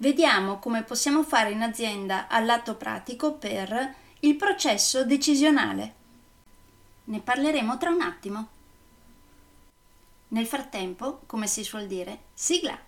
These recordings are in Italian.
Vediamo come possiamo fare in azienda all'atto pratico per il processo decisionale. Ne parleremo tra un attimo. Nel frattempo, come si suol dire, sigla!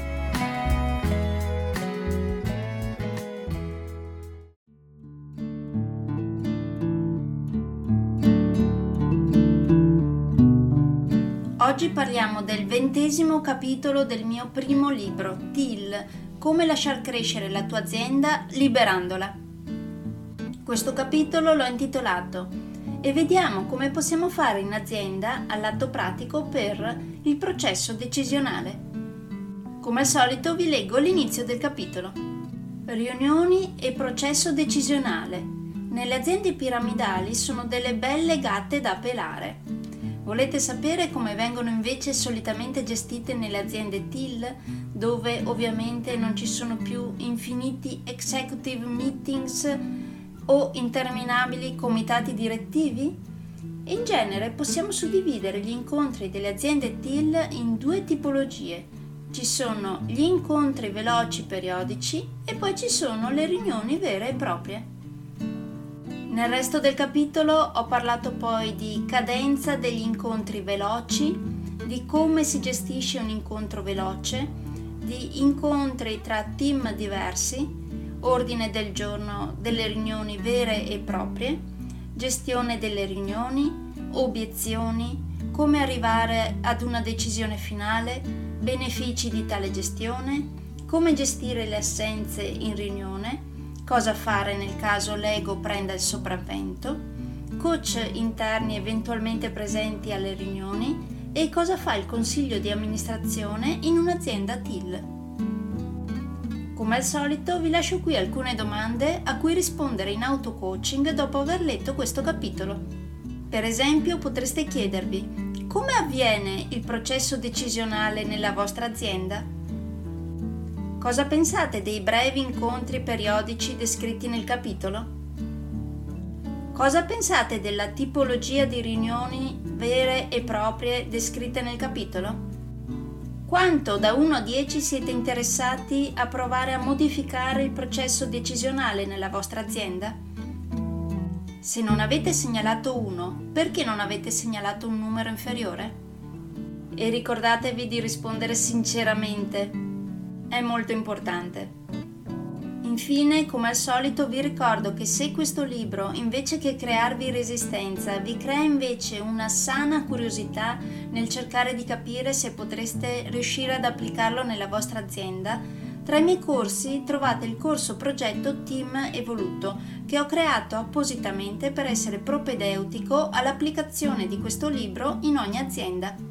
Oggi parliamo del ventesimo capitolo del mio primo libro, TIL, come lasciar crescere la tua azienda liberandola. Questo capitolo l'ho intitolato e vediamo come possiamo fare in azienda all'atto pratico per il processo decisionale. Come al solito vi leggo l'inizio del capitolo. Riunioni e processo decisionale. Nelle aziende piramidali sono delle belle gatte da pelare. Volete sapere come vengono invece solitamente gestite nelle aziende TIL, dove ovviamente non ci sono più infiniti executive meetings o interminabili comitati direttivi? In genere possiamo suddividere gli incontri delle aziende TIL in due tipologie. Ci sono gli incontri veloci periodici e poi ci sono le riunioni vere e proprie. Nel resto del capitolo ho parlato poi di cadenza degli incontri veloci, di come si gestisce un incontro veloce, di incontri tra team diversi, ordine del giorno delle riunioni vere e proprie, gestione delle riunioni, obiezioni, come arrivare ad una decisione finale, benefici di tale gestione, come gestire le assenze in riunione, cosa fare nel caso l'ego prenda il sopravvento, coach interni eventualmente presenti alle riunioni e cosa fa il consiglio di amministrazione in un'azienda TIL. Come al solito vi lascio qui alcune domande a cui rispondere in auto-coaching dopo aver letto questo capitolo. Per esempio potreste chiedervi come avviene il processo decisionale nella vostra azienda? Cosa pensate dei brevi incontri periodici descritti nel capitolo? Cosa pensate della tipologia di riunioni vere e proprie descritte nel capitolo? Quanto da 1 a 10 siete interessati a provare a modificare il processo decisionale nella vostra azienda? Se non avete segnalato 1, perché non avete segnalato un numero inferiore? E ricordatevi di rispondere sinceramente è molto importante. Infine, come al solito, vi ricordo che se questo libro, invece che crearvi resistenza, vi crea invece una sana curiosità nel cercare di capire se potreste riuscire ad applicarlo nella vostra azienda, tra i miei corsi trovate il corso progetto Team Evoluto che ho creato appositamente per essere propedeutico all'applicazione di questo libro in ogni azienda.